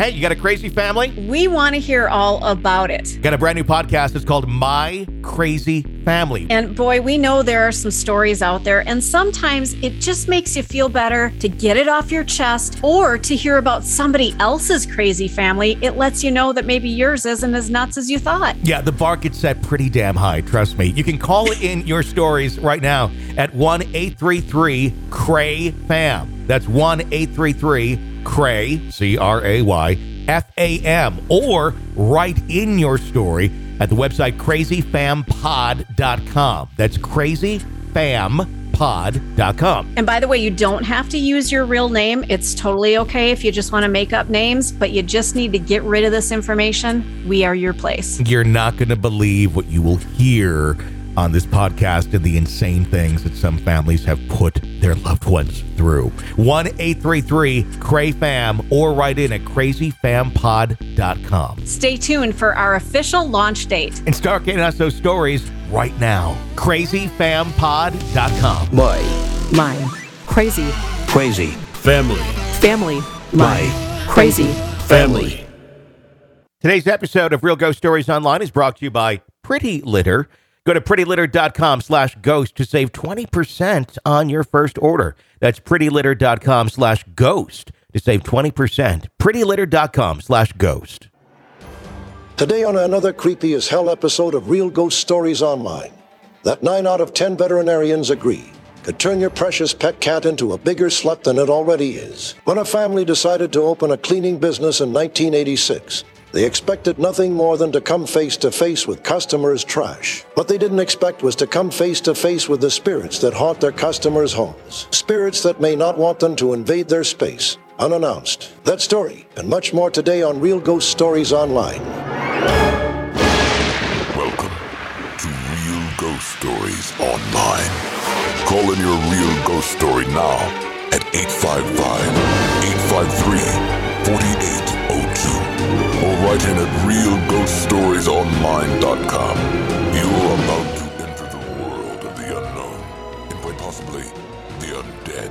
Hey, you got a crazy family? We want to hear all about it. Got a brand new podcast. It's called My Crazy Family. And boy, we know there are some stories out there, and sometimes it just makes you feel better to get it off your chest or to hear about somebody else's crazy family. It lets you know that maybe yours isn't as nuts as you thought. Yeah, the bar gets set pretty damn high, trust me. You can call in your stories right now at 1 833 Cray Fam. That's 1 833 Cray, C R A Y, F A M, or write in your story at the website crazyfampod.com. That's crazyfampod.com. And by the way, you don't have to use your real name. It's totally okay if you just want to make up names, but you just need to get rid of this information. We are your place. You're not going to believe what you will hear on this podcast and the insane things that some families have put their loved ones through. 1 833 Cray Fam or write in at crazyfampod.com. Stay tuned for our official launch date. And start getting us those stories right now. crazyfampod.com. My My crazy crazy Family. family. My crazy Family. Today's episode of Real Ghost Stories Online is brought to you by Pretty Litter. Go to prettylitter.com slash ghost to save 20% on your first order. That's prettylitter.com slash ghost to save 20%. prettylitter.com slash ghost. Today, on another creepy as hell episode of Real Ghost Stories Online, that 9 out of 10 veterinarians agree could turn your precious pet cat into a bigger slut than it already is. When a family decided to open a cleaning business in 1986, they expected nothing more than to come face to face with customers' trash. What they didn't expect was to come face to face with the spirits that haunt their customers' homes. Spirits that may not want them to invade their space, unannounced. That story and much more today on Real Ghost Stories Online. Welcome to Real Ghost Stories Online. Call in your real ghost story now at 855 853 4802 or write in at realghoststoriesonline.com. You're about to enter the world of the unknown and quite possibly the undead.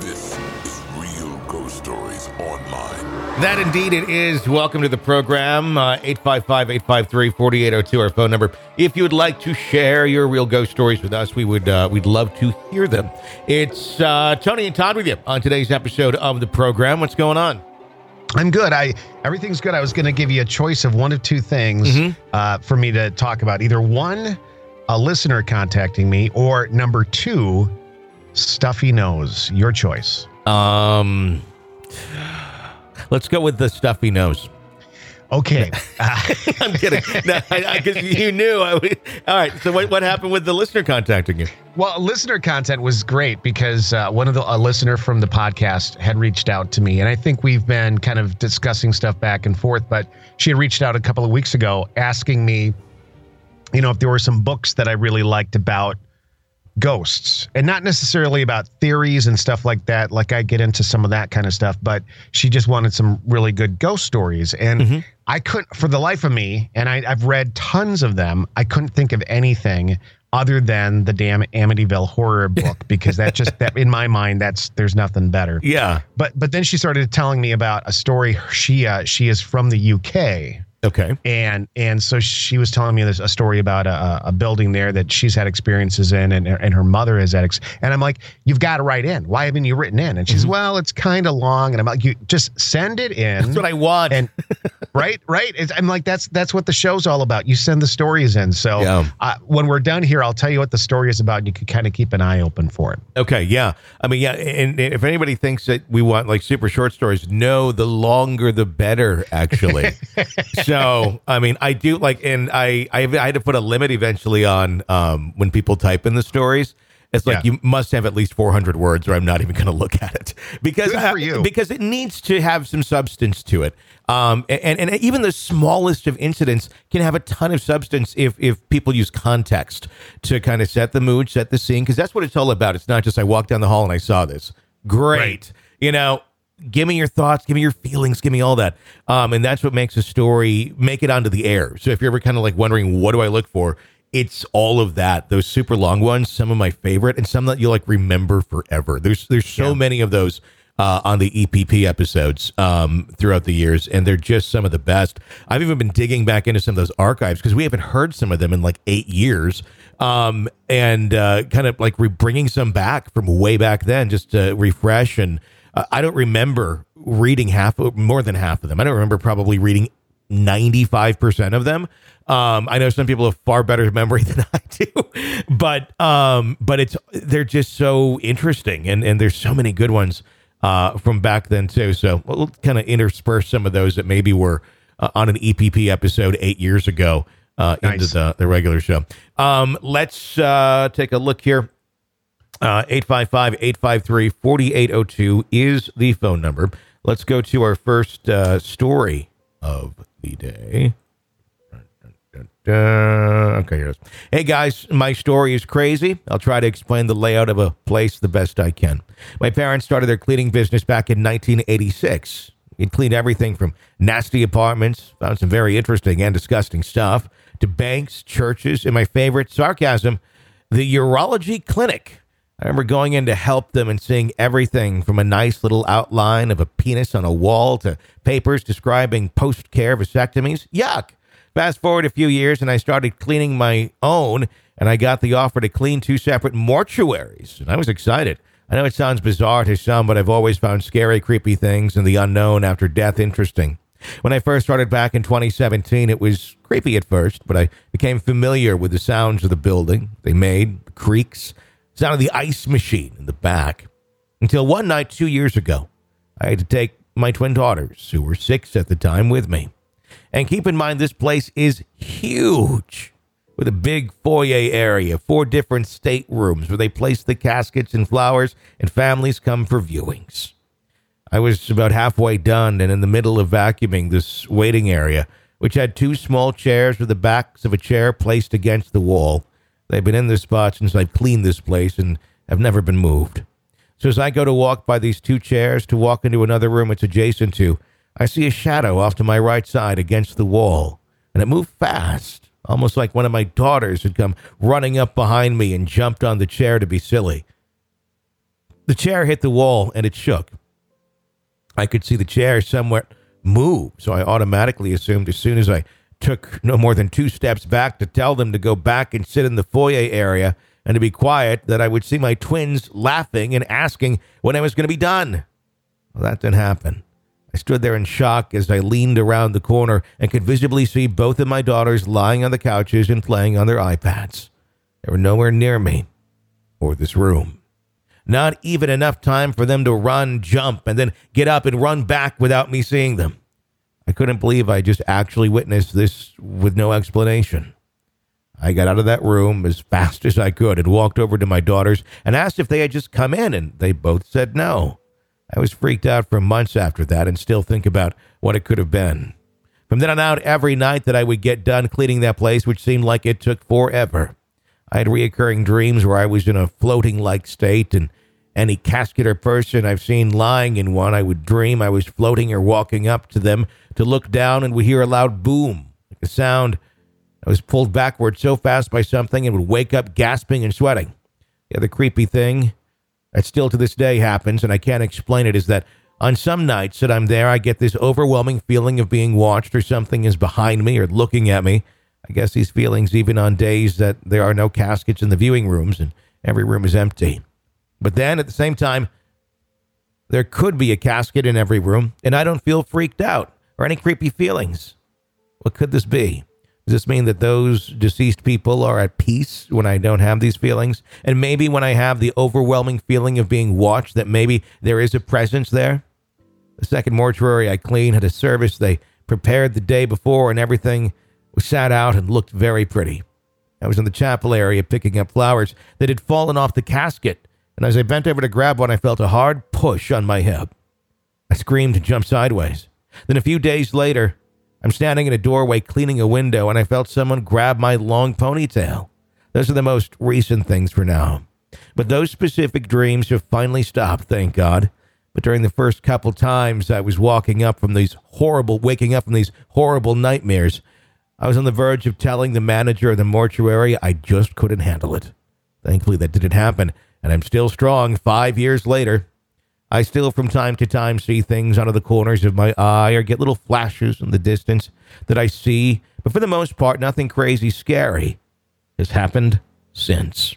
This is Real Ghost Stories Online. That indeed it is. Welcome to the program. Uh, 855 853 4802, our phone number. If you would like to share your real ghost stories with us, we would uh, we'd love to hear them. It's uh, Tony and Todd with you on today's episode of the program. What's going on? I'm good. I everything's good. I was going to give you a choice of one of two things uh, for me to talk about. Either one, a listener contacting me, or number two, stuffy nose. Your choice. Um, let's go with the stuffy nose. Okay. Uh, I'm kidding. No, because you knew. I would, all right. So what, what happened with the listener contacting you? well, listener content was great because uh, one of the a listener from the podcast had reached out to me, and I think we've been kind of discussing stuff back and forth. But she had reached out a couple of weeks ago asking me, you know, if there were some books that I really liked about ghosts and not necessarily about theories and stuff like that like i get into some of that kind of stuff but she just wanted some really good ghost stories and i couldn't for the life of me and I, i've read tons of them i couldn't think of anything other than the damn amityville horror book because that just that in my mind that's there's nothing better Yeah. but but then she started telling me about a story she uh, she is from the uk Okay. and and so she was telling me this a story about a, a building there that she's had experiences in and, and her mother has had ex- and i'm like you've got to write in why haven't you written in and she's well it's kind of long and i'm like you just send it in That's what I want. and right right it's, i'm like that's that's what the show's all about you send the stories in so Yeah. uh, when we're done here i'll tell you what the story is about and you can kind of keep an eye open for it Okay, yeah. I mean, yeah, and, and if anybody thinks that we want like super short stories, no, the longer the better, actually. so, I mean, I do like, and I, I, I had to put a limit eventually on um, when people type in the stories. It's like Yeah. you must have at least 400 words, or I'm not even going to look at it because Good for you. because it needs to have some substance to it. Um, and, and even the smallest of incidents can have a ton of substance if if people use context to kind of set the mood, set the scene, because that's what it's all about. It's not just I walked down the hall and I saw this. Great, Right. you know. Give me your thoughts, give me your feelings, give me all that. Um, and that's what makes a story make it onto the air. So if you're ever kind of like wondering, what do I look for? It's all of that. Those super long ones, some of my favorite, and some that you'll like remember forever. There's there's so many of those uh, on the EPP episodes um, throughout the years, and they're just some of the best. I've even been digging back into some of those archives because we haven't heard some of them in like eight years, um, and uh, kind of like re- bringing some back from way back then just to refresh. And I don't remember reading half, more than half of them. I don't remember probably reading 95% of them. Um, I know some people have far better memory than I do, but um, but it's they're just so interesting, and and there's so many good ones uh, from back then too. So we'll kind of intersperse some of those that maybe were uh, on an EPP episode eight years ago uh, Nice. into the the regular show. Um, let's uh, take a look here. Uh, 855-853-4802 is the phone number. Let's go to our first uh, story of the day. Uh, okay, here it is. Hey guys, my story is crazy. I'll try to explain the layout of a place the best I can. My parents started their cleaning business back in 1986. We'd cleaned everything from nasty apartments, found some very interesting and disgusting stuff, to banks, churches, and my favorite sarcasm, the urology clinic. I remember going in to help them and seeing everything from a nice little outline of a penis on a wall to papers describing post care vasectomies. Yuck. Fast forward a few years, and I started cleaning my own, and I got the offer to clean two separate mortuaries. And I was excited. I know it sounds bizarre to some, but I've always found scary, creepy things and the unknown after death interesting. When I first started back in 2017, it was creepy at first, but I became familiar with the sounds of the building they made, the creaks, sound of the ice machine in the back. Until one night two years ago, I had to take my twin daughters, who were six at the time, with me. And keep in mind, this place is huge with a big foyer area, four different staterooms where they place the caskets and flowers, and families come for viewings. I was about halfway done and in the middle of vacuuming this waiting area, which had two small chairs with the backs of a chair placed against the wall. They've been in this spot since I cleaned this place and have never been moved. So as I go to walk by these two chairs to walk into another room it's adjacent to, I see a shadow off to my right side against the wall, and it moved fast, almost like one of my daughters had come running up behind me and jumped on the chair to be silly. The chair hit the wall and it shook. I could see the chair somewhat move, so I automatically assumed as soon as I took no more than two steps back to tell them to go back and sit in the foyer area and to be quiet that I would see my twins laughing and asking when I was going to be done. Well, that didn't happen. I stood there in shock as I leaned around the corner and could visibly see both of my daughters lying on the couches and playing on their iPads. They were nowhere near me or this room. Not even enough time for them to run, jump, and then get up and run back without me seeing them. I couldn't believe I just actually witnessed this with no explanation. I got out of that room as fast as I could and walked over to my daughters and asked if they had just come in, and they both said no. I was freaked out for months after that and still think about what it could have been. From then on out, every night that I would get done cleaning that place, which seemed like it took forever, I had reoccurring dreams where I was in a floating like state, and any casket or person I've seen lying in one, I would dream I was floating or walking up to them to look down and would hear a loud boom, like a sound I was pulled backward so fast by something and would wake up gasping and sweating. The other creepy thing that still to this day happens, and I can't explain it, is that on some nights that I'm there, I get this overwhelming feeling of being watched or something is behind me or looking at me. I guess these feelings even on days that there are no caskets in the viewing rooms and every room is empty. But then at the same time, there could be a casket in every room, and I don't feel freaked out or any creepy feelings. What could this be? Does this mean that those deceased people are at peace when I don't have these feelings? And maybe when I have the overwhelming feeling of being watched, that maybe there is a presence there? The second mortuary I cleaned had a service they prepared the day before, and everything was sat out and looked very pretty. I was in the chapel area picking up flowers that had fallen off the casket, and as I bent over to grab one, I felt a hard push on my hip. I screamed and jumped sideways. Then a few days later, I'm standing in a doorway cleaning a window, and I felt someone grab my long ponytail. Those are the most recent things for now. But those specific dreams have finally stopped, thank God. But during the first couple times I was walking up from these horrible, waking up from these horrible nightmares, I was on the verge of telling the manager of the mortuary I just couldn't handle it. Thankfully, that didn't happen, and I'm still strong five years later. I still, from time to time, see things out of the corners of my eye or get little flashes in the distance that I see, but for the most part, nothing crazy scary has happened since.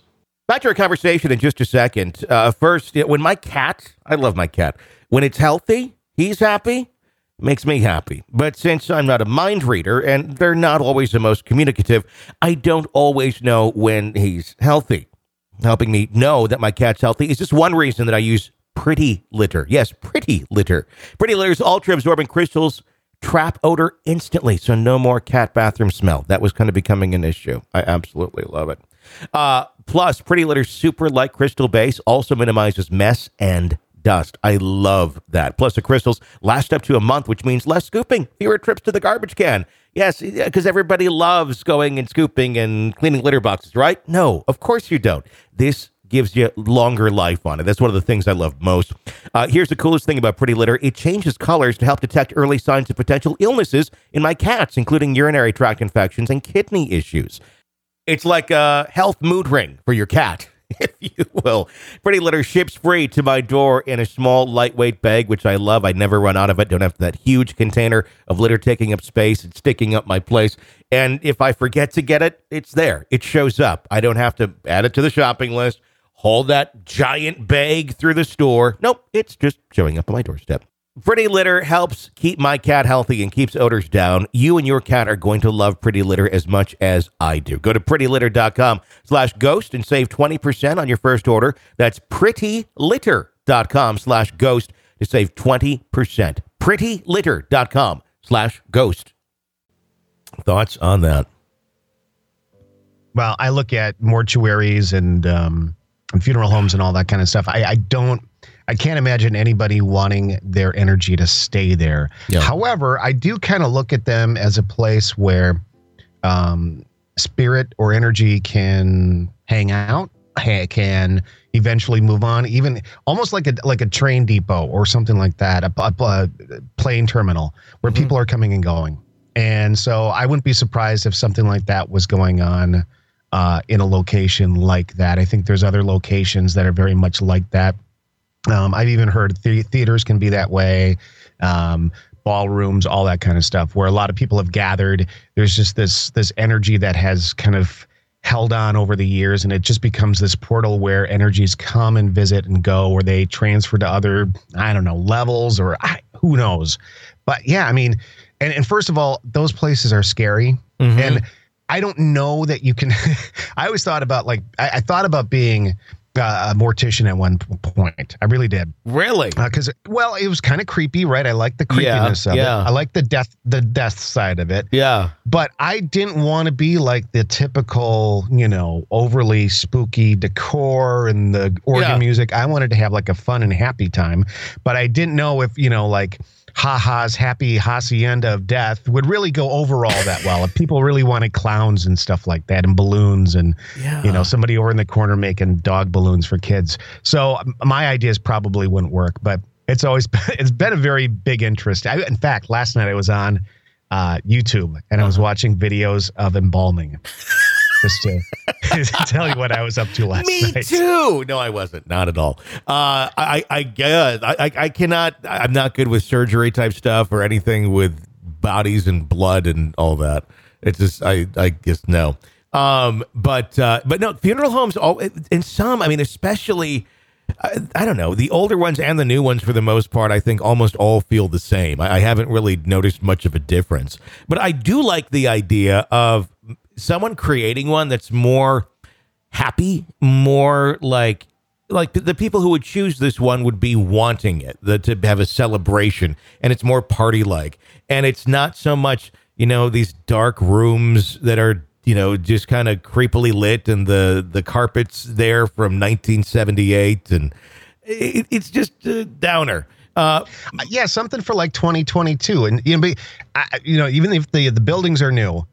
Back to our conversation in just a second. Uh, first, when my cat, I love my cat, when it's healthy, he's happy, makes me happy. But since I'm not a mind reader and they're not always the most communicative, I don't always know when he's healthy. Helping me know that my cat's healthy is just one reason that I use Pretty Litter. Yes, Pretty Litter. Pretty Litter's ultra absorbent crystals trap odor instantly, so no more cat bathroom smell. That was kind of becoming an issue. I absolutely love it. Uh, plus, Pretty Litter's super light crystal base also minimizes mess and dust. I love that. Plus, the crystals last up to a month, which means less scooping, fewer trips to the garbage can. Yes, because everybody loves going and scooping and cleaning litter boxes, right? No, of course you don't. This gives you longer life on it. That's one of the things I love most. Uh, here's the coolest thing about Pretty Litter it changes colors to help detect early signs of potential illnesses in my cats, including urinary tract infections and kidney issues. It's like a health mood ring for your cat, if you will. Pretty Litter ships free to my door in a small, lightweight bag, which I love. I never run out of it. Don't have that huge container of litter taking up space and sticking up my place. And if I forget to get it, it's there. It shows up. I don't have to add it to the shopping list haul that giant bag through the store. Nope, it's just showing up on my doorstep. Pretty Litter helps keep my cat healthy and keeps odors down. You and your cat are going to love Pretty Litter as much as I do. Go to prettylitter.com slash ghost and save 20% on your first order. That's prettylitter.com slash ghost to save 20%. prettylitter.com slash ghost. Thoughts on that? Well, I look at mortuaries and um, and funeral homes and all that kind of stuff. I, I don't, I can't imagine anybody wanting their energy to stay there. However, I do kind of look at them as a place where um, spirit or energy can hang out, can eventually move on, even almost like a like a train depot or something like that, a, a, a plane terminal where people are coming and going. And so I wouldn't be surprised if something like that was going on uh, in a location like that. I think there's other locations that are very much like that. Um, I've even heard the- theaters can be that way, um, ballrooms, all that kind of stuff, where a lot of people have gathered. There's just this this energy that has kind of held on over the years, and it just becomes this portal where energies come and visit and go, or they transfer to other, I don't know, levels or I, who knows. But yeah, I mean, and, and first of all, those places are scary, and I don't know that you can. I always thought about like I, I thought about being uh, a mortician at one point. I really did Really? because well, it was kind of creepy, right? I like the creepiness of yeah. it. I like the death the death side of it. Yeah. But I didn't want to be like the typical, you know, overly spooky decor and the organ Yeah. music. I wanted to have like a fun and happy time, but I didn't know if you know like. Ha-ha's happy hacienda of death would really go over all that well. If people really wanted clowns and stuff like that and balloons and Yeah. you know somebody over in the corner making dog balloons for kids. So my ideas probably wouldn't work, but it's always been, it's been a very big interest. I, in fact, last night I was on uh, YouTube and I was watching videos of embalming. Just to, tell you what I was up to last Me night. too. No, I wasn't. Not at all. Uh, I, I, I, I cannot. I'm not good with surgery type stuff or anything with bodies and blood and all that. It's just I, I guess no. Um, but uh, but no, funeral homes. All in some. I mean, especially. I, I don't know. The older ones and the new ones, for the most part, I think almost all feel the same. I, I haven't really noticed much of a difference. But I do like the idea of someone creating one that's more happy, more like like the, people who would choose this one would be wanting it the, to have a celebration, and it's more party like, and it's not so much you know these dark rooms that are you know just kind of creepily lit and the the carpets there from 1978 and it, it's just a downer. Uh, Uh, yeah, something for like 2022, and you know, I, you know, even if the the buildings are new,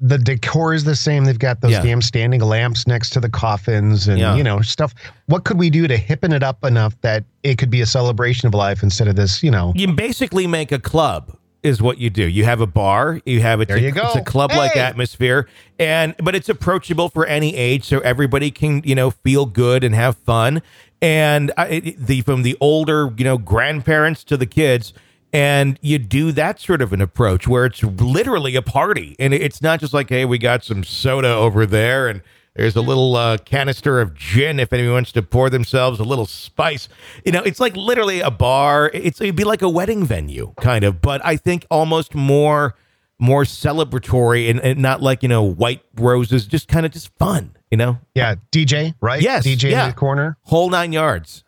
the decor is the same. They've got those Yeah. damn standing lamps next to the coffins, and Yeah. you know, stuff. What could we do to hippen it up enough that it could be a celebration of life instead of this, you know? you basically make a club is what you do. You have a bar, you have it's There a, you go. It's a club like Hey. atmosphere, and but it's approachable for any age, so everybody can you know feel good and have fun. And uh, I, the from the older you know grandparents to the kids. And you do that sort of an approach where it's literally a party, and it's not just like, "Hey, we got some soda over there, and there's a little uh, canister of gin if anyone wants to pour themselves a little spice." You know, it's like literally a bar. It's it'd be like a wedding venue, kind of, but I think almost more more celebratory and, and not like you know white roses, just kind of just fun. You know, Yeah, DJ, right? Yes, DJ yeah. in the corner. whole nine yards.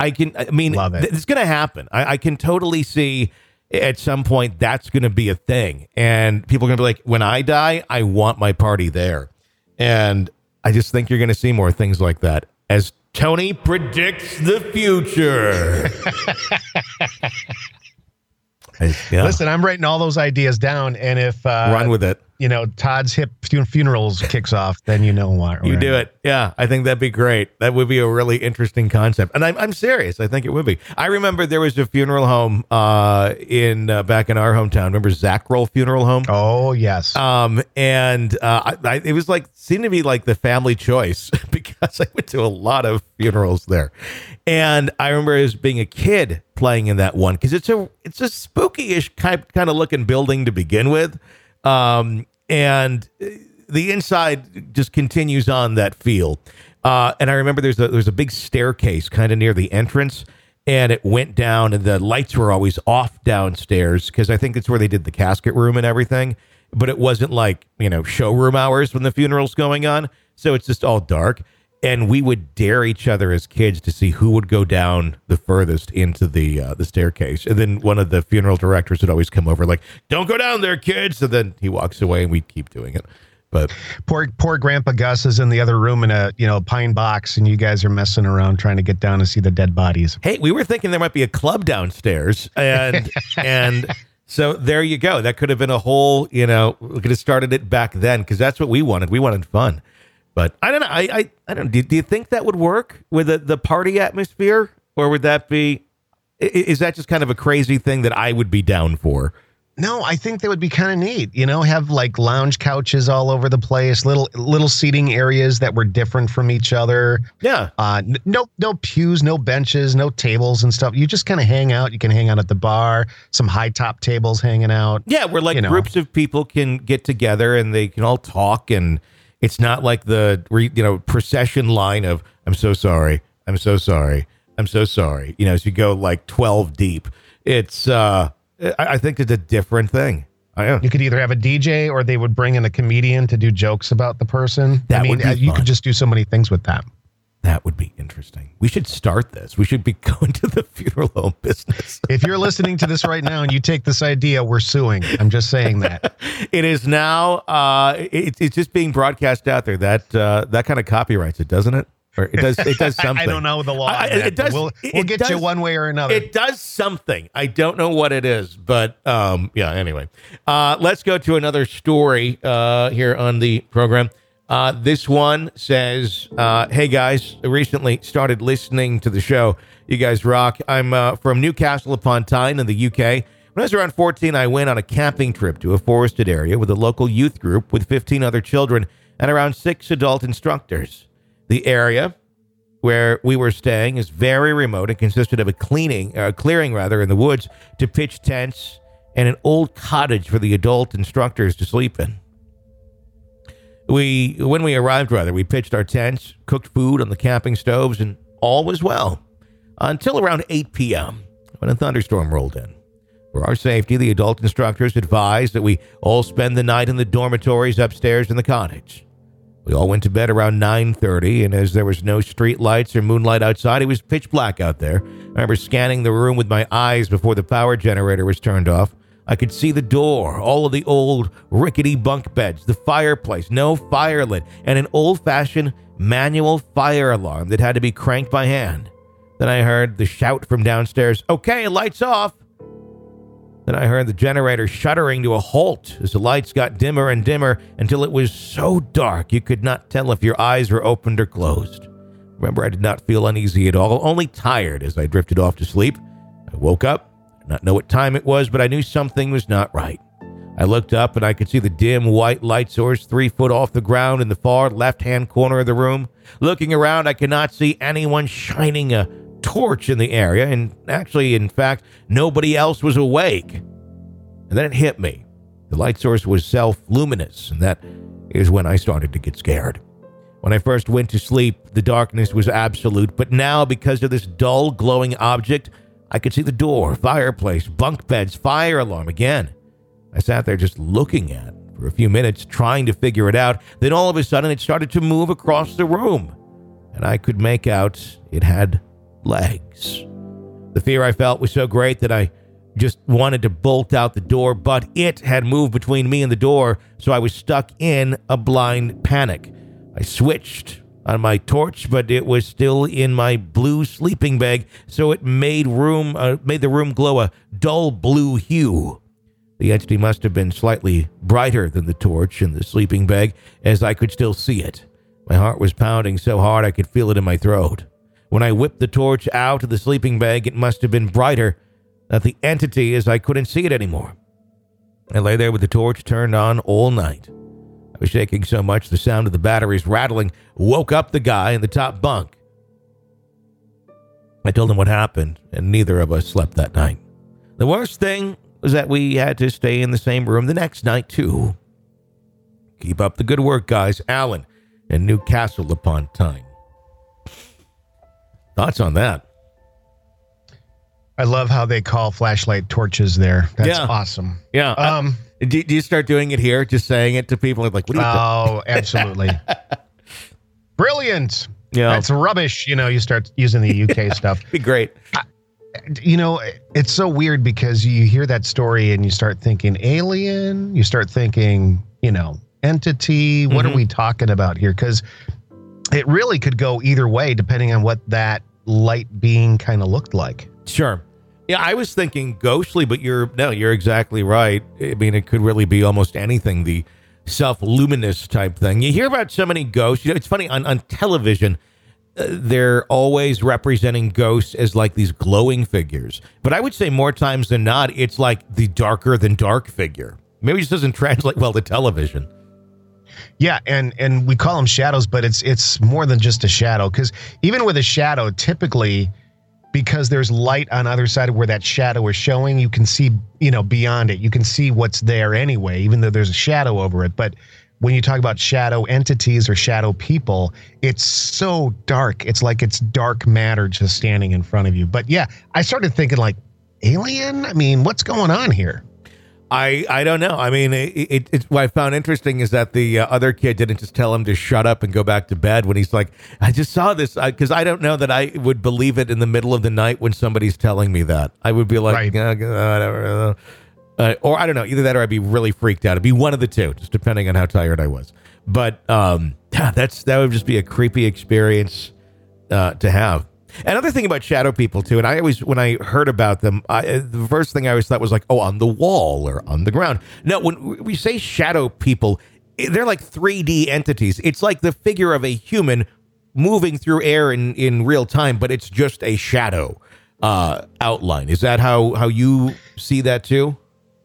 I can. I mean, Love it. th- it's going to happen. I, I can totally see at some point that's going to be a thing, and people are going to be like, "When I die, I want my party there." And I just think you're going to see more things like that as Tony predicts the future. I- yeah, Listen, I'm writing all those ideas down, and if uh, run with it. you know Todd's hip fun- funerals kicks off, then you know what You do it. Yeah, I think that'd be great. That would be a really interesting concept. And I'm, I'm serious. I think it would be. I remember there was a funeral home uh, in uh, back in our hometown. Remember Zach Roll Funeral Home? Oh yes, Um, and uh, I, I, it was like seemed to be like the family choice because I went to a lot of funerals there, and I remember as being a kid playing in that one because it's a it's a spooky-ish kind kind of looking building to begin with, um, and uh, the inside just continues on that feel. Uh, and I remember there's a there's a big staircase kind of near the entrance, and it went down, and the lights were always off downstairs because I think it's where they did the casket room and everything. But it wasn't like you know showroom hours when the funeral's going on, so it's just all dark. And we would dare each other as kids to see who would go down the furthest into the uh, the staircase. And then one of the funeral directors would always come over like, "Don't go down there, kids." And then he walks away, and we keep doing it. But poor poor Grandpa Gus is in the other room in a you know pine box, and you guys are messing around trying to get down to see the dead bodies. hey, we were thinking there might be a club downstairs, and and so there you go. That could have been a whole, you know, we could have started it back then because that's what we wanted. We wanted fun, but I don't know. I I, I don't. Do, do you think that would work with the, the party atmosphere, or would that be? Is that just kind of a crazy thing that I would be down for? No, I think that would be kind of neat. You know, have like lounge couches all over the place, little little seating areas that were different from each other. Yeah, Uh, no, no pews, no benches, no tables and stuff. You just kind of hang out. You can hang out at the bar, some high top tables hanging out. Yeah, where like You know. groups of people can get together and they can all talk, and it's not like the re, you know procession line of "I'm so sorry, I'm so sorry, I'm so sorry." You know, as you go like twelve deep, it's uh, I, I think it's a different thing. I know. You could either have a DJ or they would bring in a comedian to do jokes about the person. That I mean, uh, you fun. could just do so many things with that. That would be interesting. We should start this. We should be going to the funeral home business. If you're listening to this right now and you take this idea, we're suing. I'm just saying that. it is now. Uh, it, it's just being broadcast out there. That uh, that kind of copyrights it, doesn't it? Or it does. It does something. I don't know the law. I- that, it does. We'll, we'll get does- you one way or another. It does something. I don't know what it is, but um, yeah. Anyway, uh, let's go to another story uh, here on the program. Uh, this one says, uh, "Hey guys, recently started listening to the show. You guys rock. I'm uh, from Newcastle upon Tyne in the UK. When I was around 14, I went on a camping trip to a forested area with a local youth group with 15 other children and around six adult instructors. The area where we were staying is very remote and consisted of a cleaning, uh, clearing rather, in the woods to pitch tents and an old cottage for the adult instructors to sleep in. We, when we arrived, rather, we pitched our tents, cooked food on the camping stoves, and all was well until around 8 p.m. when a thunderstorm rolled in. For our safety, the adult instructors advised that we all spend the night in the dormitories upstairs in the cottage. We all went to bed around 9:30, and as there was no street lights or moonlight outside, it was pitch black out there. I remember scanning the room with my eyes before the power generator was turned off. I could see the door, all of the old rickety bunk beds, the fireplace, no fire lit, and an old-fashioned manual fire alarm that had to be cranked by hand. Then I heard the shout from downstairs, "Okay, lights off." Then I heard the generator shuddering to a halt as the lights got dimmer and dimmer until it was so dark you could not tell if your eyes were opened or closed. Remember, I did not feel uneasy at all, only tired as I drifted off to sleep. I woke up, not know what time it was, but I knew something was not right. I looked up and I could see the dim white light source three foot off the ground in the far left hand corner of the room. Looking around, I could not see anyone shining a torch in the area, and actually, in fact, nobody else was awake. And then it hit me. The light source was self luminous, and that is when I started to get scared. When I first went to sleep, the darkness was absolute, but now, because of this dull, glowing object, I could see the door, fireplace, bunk beds, fire alarm again. I sat there just looking at it for a few minutes, trying to figure it out. Then all of a sudden, it started to move across the room, and I could make out it had legs. The fear I felt was so great that I just wanted to bolt out the door, but it had moved between me and the door, so I was stuck in a blind panic. I switched on my torch, but it was still in my blue sleeping bag, so it made room uh, made the room glow a dull blue hue. The entity must have been slightly brighter than the torch in the sleeping bag, as I could still see it. My heart was pounding so hard I could feel it in my throat. When I whipped the torch out of the sleeping bag, it must have been brighter than the entity as I couldn't see it anymore. I lay there with the torch turned on all night. Was shaking so much the sound of the batteries rattling woke up the guy in the top bunk. I told him what happened, and neither of us slept that night. The worst thing was that we had to stay in the same room the next night, too. Keep up the good work, guys. Alan in Newcastle upon Tyne. Thoughts on that? I love how they call flashlight torches there. That's Yeah. awesome. Yeah. Um, do, do you start doing it here? Just saying it to people? Like, what do you oh, absolutely. Brilliant. Yeah. That's rubbish. You know, you start using the UK stuff. Be great. You know, it's so weird because you hear that story and you start thinking alien, you start thinking, you know, entity. What Mm-hmm. are we talking about here? Because it really could go either way depending on what that light being kind of looked like. Sure. Yeah, I was thinking ghostly, but you're no, you're exactly right. I mean, it could really be almost anything. The self-luminous type thing. You hear about so many ghosts. You know, it's funny on on television. Uh, they're always representing ghosts as like these glowing figures, but I would say more times than not, it's like the darker than dark figure. Maybe it just doesn't translate well to television. Yeah, and and we call them shadows, but it's it's more than just a shadow because even with a shadow, typically because there's light on either side of where that shadow is showing, you can see you know beyond it. You can see what's there anyway, even though there's a shadow over it. But when you talk about shadow entities or shadow people, it's so dark. It's like it's dark matter just standing in front of you. But yeah, I started thinking like alien. I mean, what's going on here? I I don't know. I mean, it, it, it what I found interesting is that the uh, other kid didn't just tell him to shut up and go back to bed when he's like, I just saw this because I, don't know that I would believe it in the middle of the night when somebody's telling me that. I would be like, Right. "Yeah, whatever. Uh, or I don't know, either that or I'd be really freaked out. It'd be one of the two, just depending on how tired I was. But um, that's that would just be a creepy experience uh, to have. Another thing about shadow people too, and I always when I heard about them, I, uh, the first thing I always thought was like, oh, on the wall or on the ground. No, when we say shadow people, eh, they're like 3D entities. It's like the figure of a human moving through air in in real time, but it's just a shadow uh, outline. Is that how how you see that too?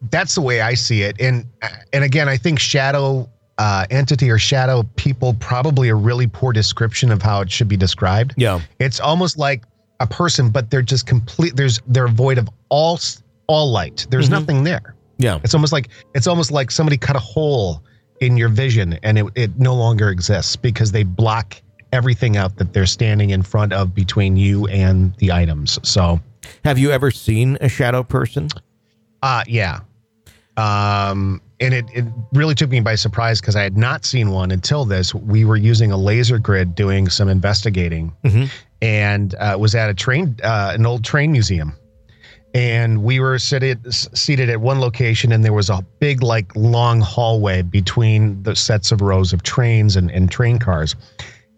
that's the way I see it. And and again, I think shadow uh, entity or shadow people probably a really poor description of how it should be described. Yeah. It's almost like a person, but they're just complete. There's they're void of all all light. There's nothing there. Yeah. It's almost like it's almost like somebody cut a hole in your vision and it, it no longer exists because they block everything out that they're standing in front of between you and the items. So Have you ever seen a shadow person? Uh yeah. Um and it, it really took me by surprise because I had not seen one until this. We were using a laser grid doing some investigating Mhm. and uh, was at a train, uh, an old train museum. And we were seated, seated at one location, and there was a big, like, long hallway between the sets of rows of trains and, and train cars.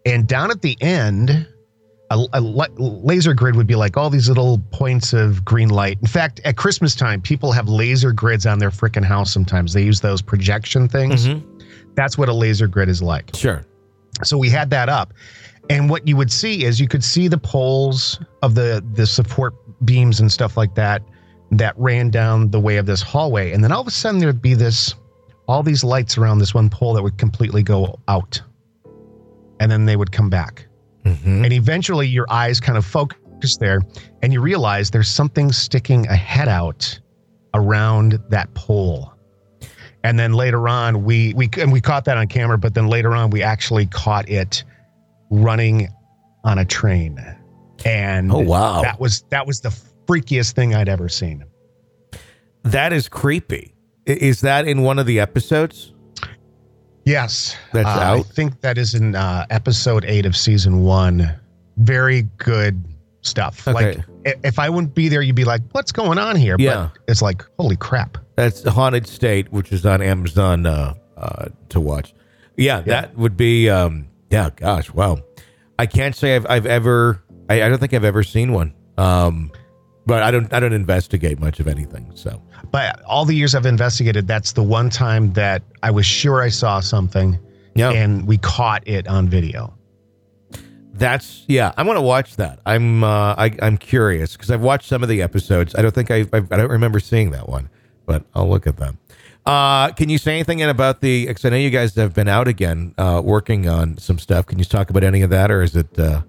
And down at the end, a, a laser grid would be like all these little points of green light. In fact, at Christmas time, people have laser grids on their freaking house sometimes. They use those projection things. Mm-hmm. That's what a laser grid is like. Sure. So we had that up. And what you would see is you could see the poles of the the support beams and stuff like that that ran down the way of this hallway. And then all of a sudden there'd be this, all these lights around this one pole that would completely go out. And then they would come back. Mhm. And eventually your eyes kind of focus there and you realize there's something sticking a head out around that pole. And then later on, we we and we caught that on camera, but then later on we actually caught it running on a train. And Oh, wow. that was that was the freakiest thing I'd ever seen. That is creepy. Is that in one of the episodes? Yes. That's Uh, I think that is in uh, episode eight of season one. Very good stuff. Okay. Like, if I wouldn't be there, you'd be like, what's going on here? Yeah. But it's like, holy crap. That's Haunted State, which is on Amazon uh, uh, to watch. Yeah, that would be. Um, yeah, gosh, wow. I can't say I've I've ever. I, I don't think I've ever seen one. Um, but I don't. I don't investigate much of anything. So But all the years I've investigated, that's the one time that I was sure I saw something yeah, and we caught it on video. that's yeah. I'm gonna watch that. I'm uh, I, I'm curious because I've watched some of the episodes. I don't think I I, I don't remember seeing that one, but I'll look at them. Uh, can you say anything about the? Because I know you guys have been out again, uh, working on some stuff. Can you talk about any of that, or is it? Uh,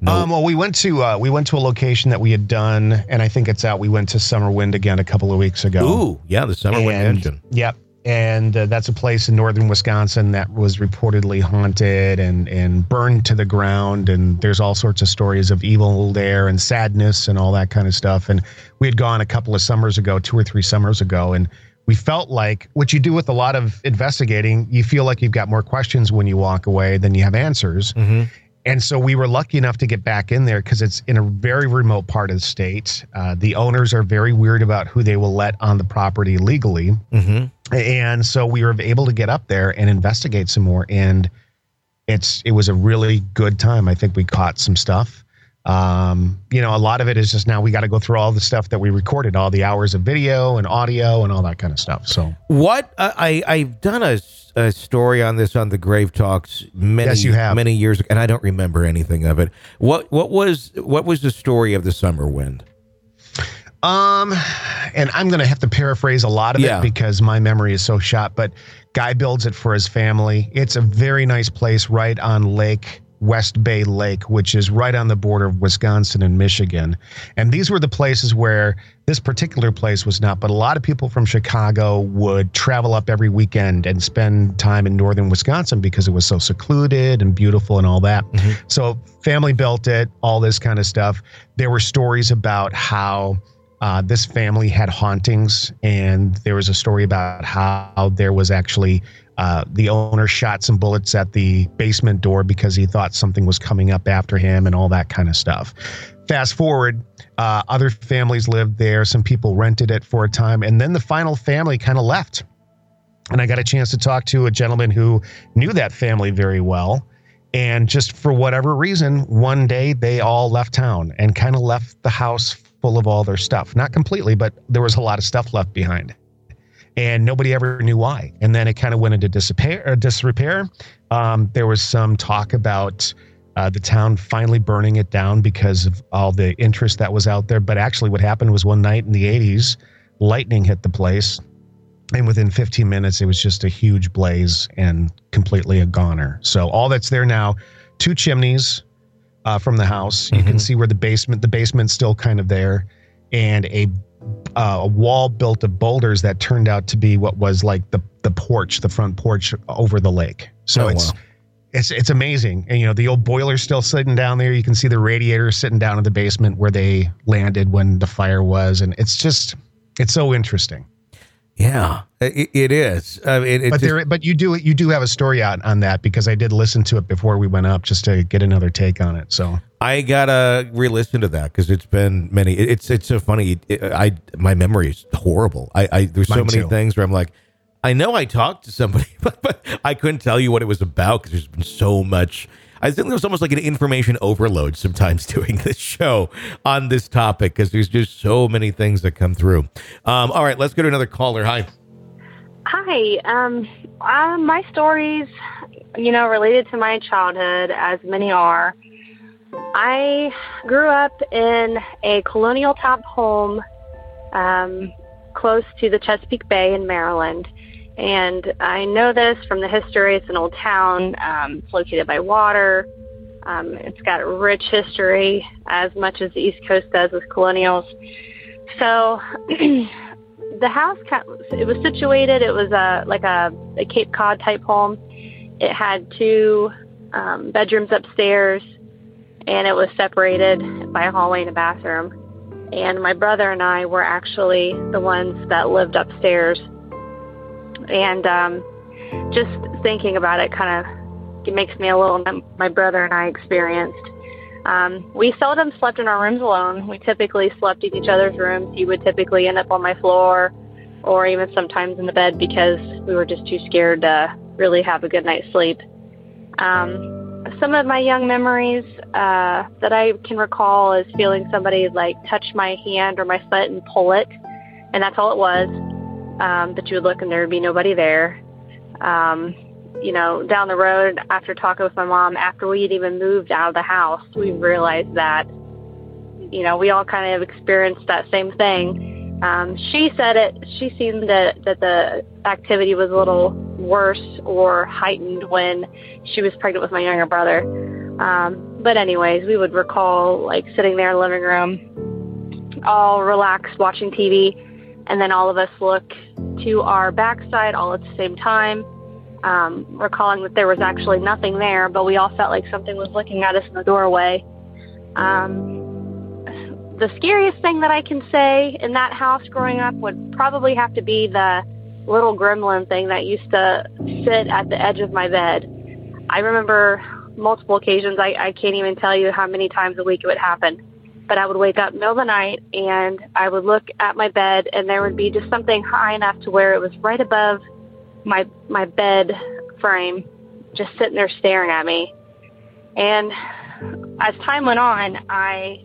no? Um, well, we went to uh, we went to a location that we had done, and I think it's out. We went to Summer Wind again a couple of weeks ago. Ooh, yeah, the Summer Wind And- Engine. Yep. And uh, that's a place in northern Wisconsin that was reportedly haunted and, and burned to the ground. And there's all sorts of stories of evil there and sadness and all that kind of stuff. And we had gone a couple of summers ago, two or three summers ago. And we felt like what you do with a lot of investigating, you feel like you've got more questions when you walk away than you have answers. Mm-hmm. And so we were lucky enough to get back in there because it's in a very remote part of the state. Uh, the owners are very weird about who they will let on the property legally. Mm-hmm. And so we were able to get up there and investigate some more. And it's it was a really good time. I think we caught some stuff. Um, you know, a lot of it is just now we got to go through all the stuff that we recorded, all the hours of video and audio and all that kind of stuff. So What I, I I've done a, a, story on this on the Grave Talks many Yes, you have. many years ago, and I don't remember anything of it. What what was what was the story of the Summer Wind? Um, and I'm going to have to paraphrase a lot of Yeah. it because my memory is so shot. But guy builds it for his family. It's a very nice place right on Lake West Bay Lake, which is right on the border of Wisconsin and Michigan. And these were the places where this particular place was not. But a lot of people from Chicago would travel up every weekend and spend time in northern Wisconsin because it was so secluded and beautiful and all that. So family built it, all this kind of stuff. There were stories about how uh, this family had hauntings, and there was a story about how there was actually uh, the owner shot some bullets at the basement door because he thought something was coming up after him, and all that kind of stuff. Fast forward, uh, other families lived there. Some people rented it for a time, and then the final family kind of left. And I got a chance to talk to a gentleman who knew that family very well. And just for whatever reason, one day they all left town and kind of left the house full of all their stuff. Not completely, but there was a lot of stuff left behind. And nobody ever knew why. And then it kind of went into disrepair. Disrepair. Um, there was some talk about uh, the town finally burning it down because of all the interest that was out there. But actually, what happened was one night in the 80s, lightning hit the place. And within 15 minutes, it was just a huge blaze and completely a goner. So all that's there now, two chimneys uh, from the house. You can see where the basement, the basement's still kind of there, and a uh, a wall built of boulders that turned out to be what was like the the porch, the front porch over the lake. So Oh, it's wow. it's it's amazing. And you know, the old boiler's still sitting down there. You can see the radiator sitting down in the basement where they landed when the fire was, and it's just it's so interesting. Yeah, it, it is. Uh, it, it but just- there, but you do you do have a story out on that because I did listen to it before we went up just to get another take on it. So I gotta re-listen to that because it's been many. it- It's it's so funny. It- I my memory is horrible. I, I there's so many too. things where I'm like, I know I talked to somebody, but, but I couldn't tell you what it was about because there's been so much. I think there's almost like an information overload sometimes doing this show on this topic because there's just so many things that come through. Um, all right, let's go to another caller. Hi. Hi. Um, uh, my stories, you know, related to my childhood, as many are. I grew up in a colonial top home um, close to the Chesapeake Bay in Maryland. And I know this from the history. It's an old town. Um, it's located by water. Um, it's got rich history, as much as the East Coast does with colonials. So the house, it was situated. It was a like a, a Cape Cod type home. It had two um, bedrooms upstairs, and it was separated by a hallway and a bathroom. And my brother and I were actually the ones that lived upstairs. And um, just thinking about it kind of it makes me a little my brother and I experienced. Um, we seldom slept in our rooms alone. We typically slept in each other's rooms. He would typically end up on my floor or even sometimes in the bed because we were just too scared to really have a good night's sleep. Um, some of my young memories uh, that I can recall is feeling somebody like touch my hand or my foot and pull it, and that's all it was. Um, that you would look and there would be nobody there. Um, you know, down the road after talking with my mom, after we had even moved out of the house, we realized that, you know, we all kind of experienced that same thing. Um, she said it, she seemed that, that the activity was a little worse or heightened when she was pregnant with my younger brother. Um, but anyways, we would recall like sitting there in the living room, all relaxed, watching TV, and then all of us look to our backside all at the same time um, recalling that there was actually nothing there, but we all felt like something was looking at us in the doorway. Um, the scariest thing that I can say in that house growing up would probably have to be the little gremlin thing that used to sit at the edge of my bed. I remember multiple occasions, I, I can't even tell you how many times a week it would happen. But I would wake up middle of the night and I would look at my bed and there would be just something high enough to where it was right above my my bed frame, just sitting there staring at me. And as time went on, I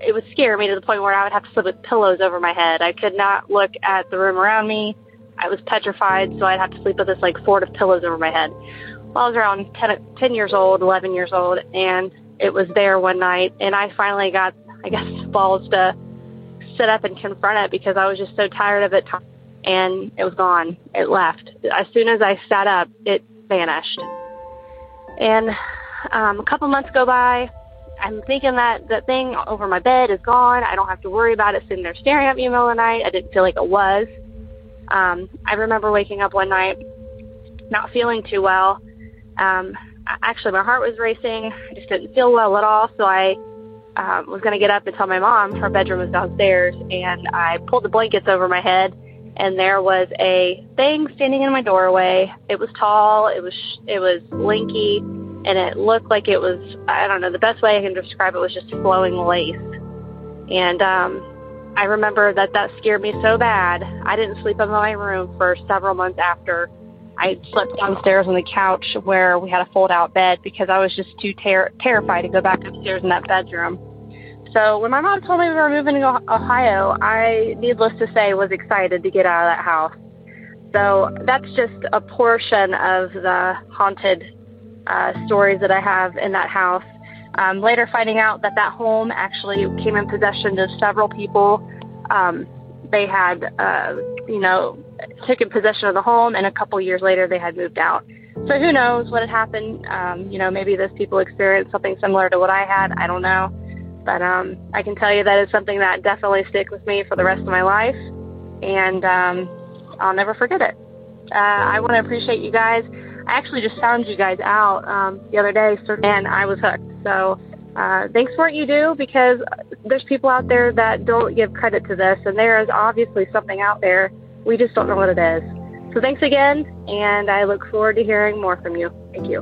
it would scare me to the point where I would have to sleep with pillows over my head. I could not look at the room around me. I was petrified, so I'd have to sleep with this like fort of pillows over my head. Well, I was around 10, 10 years old, 11 years old, and it was there one night, and I finally got, I guess, balls to sit up and confront it because I was just so tired of it and it was gone. It left. As soon as I sat up, it vanished. And um, a couple months go by. I'm thinking that the thing over my bed is gone. I don't have to worry about it sitting there staring at me in the middle of the night. I didn't feel like it was. Um, I remember waking up one night, not feeling too well. Um, actually, my heart was racing. I just didn't feel well at all. So I um, was going to get up and tell my mom her bedroom was downstairs, and I pulled the blankets over my head and there was a thing standing in my doorway. It was tall, it was sh- it was lanky, and it looked like it was I don't know the best way I can describe it was just flowing lace. And um, I remember that that scared me so bad. I didn't sleep in my room for several months after. I slept downstairs on the couch where we had a fold-out bed because I was just too ter- terrified to go back upstairs in that bedroom. So when my mom told me we were moving to Ohio, I, needless to say, was excited to get out of that house. So that's just a portion of the haunted uh, stories that I have in that house. Um, later, finding out that that home actually came in possession of several people. Um, they had, uh, you know, taken possession of the home, and a couple years later, they had moved out. So who knows what had happened? Um, you know, maybe those people experienced something similar to what I had. I don't know. But um, I can tell you that is something that definitely stick with me for the rest of my life, and um, I'll never forget it. Uh, I want to appreciate you guys. I actually just found you guys out um, the other day, and I was hooked. So uh, thanks for what you do because there's people out there that don't give credit to this, and there is obviously something out there. We just don't know what it is. So thanks again, and I look forward to hearing more from you. Thank you.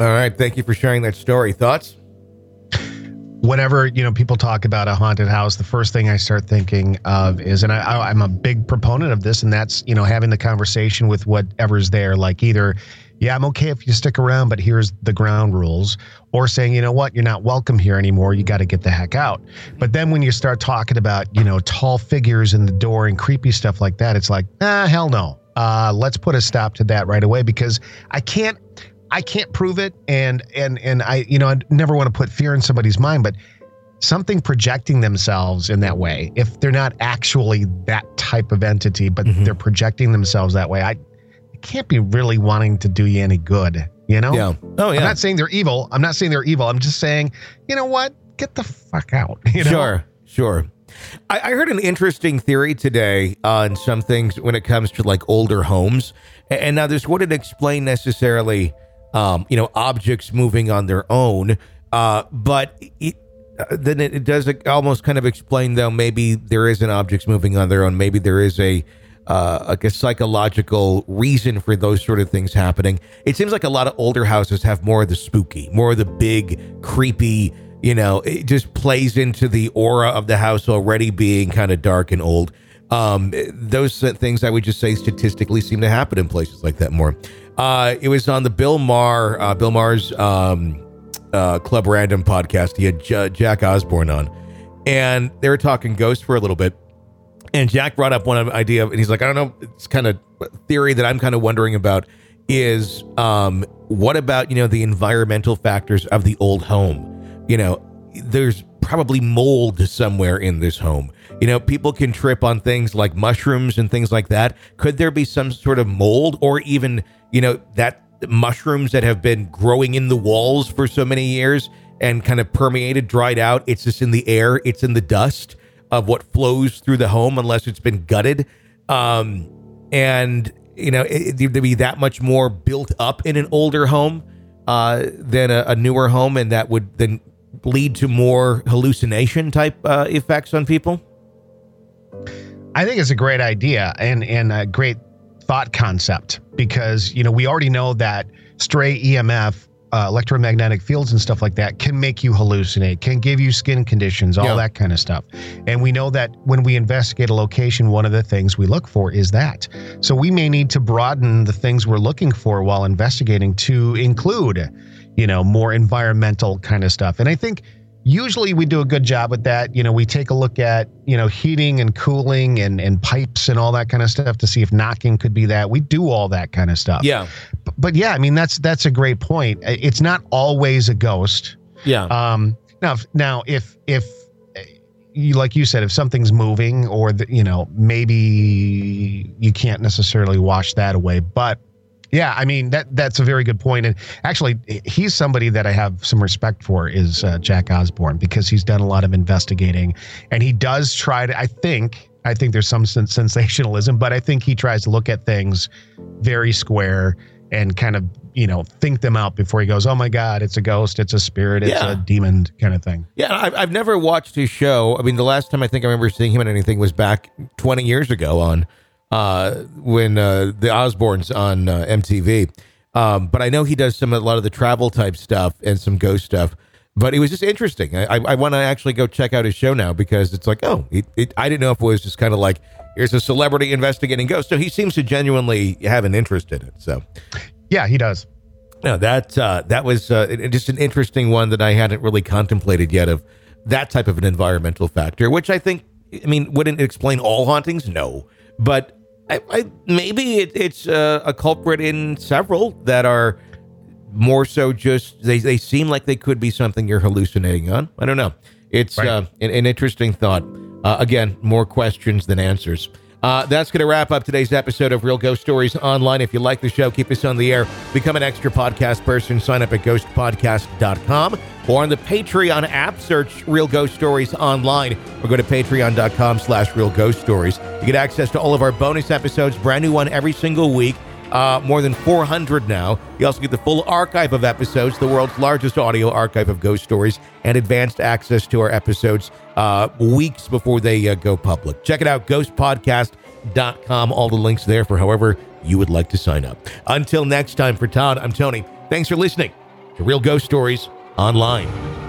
All right. Thank you for sharing that story. Thoughts? Whenever you know people talk about a haunted house the first thing i start thinking of is and I, i'm a big proponent of this and that's you know having the conversation with whatever's there. Like either yeah i'm okay if you stick around but here's the ground rules or saying you know what? You're not welcome here anymore. You got to get the heck out. But then when you start talking about you know tall figures in the door and creepy stuff like that it's like ah hell no. Uh, let's put a stop to that right away because i can't I can't prove it, and and and I, you know, I never want to put fear in somebody's mind, but something projecting themselves in that way. If they're not actually that type of entity, but Mhm. they're projecting themselves that way, I, I can't be really wanting to do you any good. You know? Yeah. Oh yeah I'm not saying they're evil. I'm not saying they're evil. I'm just saying, you know what? Get the fuck out. You know? Sure, sure. I, I heard an interesting theory today on some things when it comes to like older homes, and now this wouldn't explain necessarily, um, you know, objects moving on their own, uh, but it, uh, then it, it does almost kind of explain though maybe there isn't objects moving on their own. Maybe there is a uh, like a psychological reason for those sort of things happening. It seems like a lot of older houses have more of the spooky, more of the big, creepy. You know, it just plays into the aura of the house already being kind of dark and old. Um, those things I would just say statistically seem to happen in places like that more. Uh, it was on the Bill Maher, uh, Bill Maher's um, uh, Club Random podcast. He had J- Jack Osbourne on, and they were talking ghosts for a little bit. And Jack brought up one idea, and he's like, I don't know, it's kind of theory that I'm kind of wondering about is um, what about you know the environmental factors of the old home? You know, there's probably mold somewhere in this home. You know, people can trip on things like mushrooms and things like that. Could there be some sort of mold, or even you know that mushrooms that have been growing in the walls for so many years and kind of permeated, dried out? It's just in the air. It's in the dust of what flows through the home unless it's been gutted. Um, and you know, there'd be that much more built up in an older home uh, than a, a newer home, and that would then lead to more hallucination type uh, effects on people. I think it's a great idea and and a great thought concept because you know we already know that stray EMF, uh, electromagnetic fields and stuff like that can make you hallucinate, can give you skin conditions, all Yeah. that kind of stuff. And we know that when we investigate a location, one of the things we look for is that. So we may need to broaden the things we're looking for while investigating to include, you know, more environmental kind of stuff. And I think usually we do a good job with that. You know we take a look at you know heating and cooling and and pipes and all that kind of stuff to see if knocking could be that. We do all that kind of stuff. Yeah, but, but yeah i mean that's that's a great point. It's not always a ghost. Yeah, um now if, now if if uh, you like you said if something's moving or the, you know maybe you can't necessarily wash that away but yeah i mean that that's a very good point and actually he's somebody that i have some respect for is uh, jack osbourne because he's done a lot of investigating and he does try to i think i think there's some sen- sensationalism but i think he tries to look at things very square and kind of you know think them out before he goes oh my god it's a ghost it's a spirit it's Yeah. a demon kind of thing yeah. I've, I've never watched his show. I mean, the last time I think I remember seeing him in anything was back 20 years ago on uh, when uh, the Osbournes on uh, MTV. Um, but I know he does some a lot of the travel type stuff and some ghost stuff. But it was just interesting. I, I, I want to actually go check out his show now because it's like, oh, it, it, I didn't know if it was just kind of like here's a celebrity investigating ghosts. So he seems to genuinely have an interest in it. So yeah he does no, that uh, that was uh, just an interesting one that I hadn't really contemplated yet of that type of an environmental factor, which I think, I mean, wouldn't explain all hauntings, no, but I, I maybe it, it's uh, a culprit in several that are more so just they they seem like they could be something you're hallucinating on. I don't know. It's Right. uh, an, an interesting thought. Uh, again, more questions than answers. Uh, that's going to wrap up today's episode of Real Ghost Stories Online. If you like the show, keep us on the air. Become an extra podcast person. Sign up at ghostpodcast.com or on the Patreon app. Search Real Ghost Stories Online or go to patreon.com slash Real Ghost Stories. You get access to all of our bonus episodes, brand new one every single week. Uh, more than 400 now. You also get the full archive of episodes, the world's largest audio archive of ghost stories, and advanced access to our episodes uh, weeks before they uh, go public. Check it out, ghostpodcast.com. All the links there for however you would like to sign up. Until next time, for Todd, I'm Tony. Thanks for listening to Real Ghost Stories Online.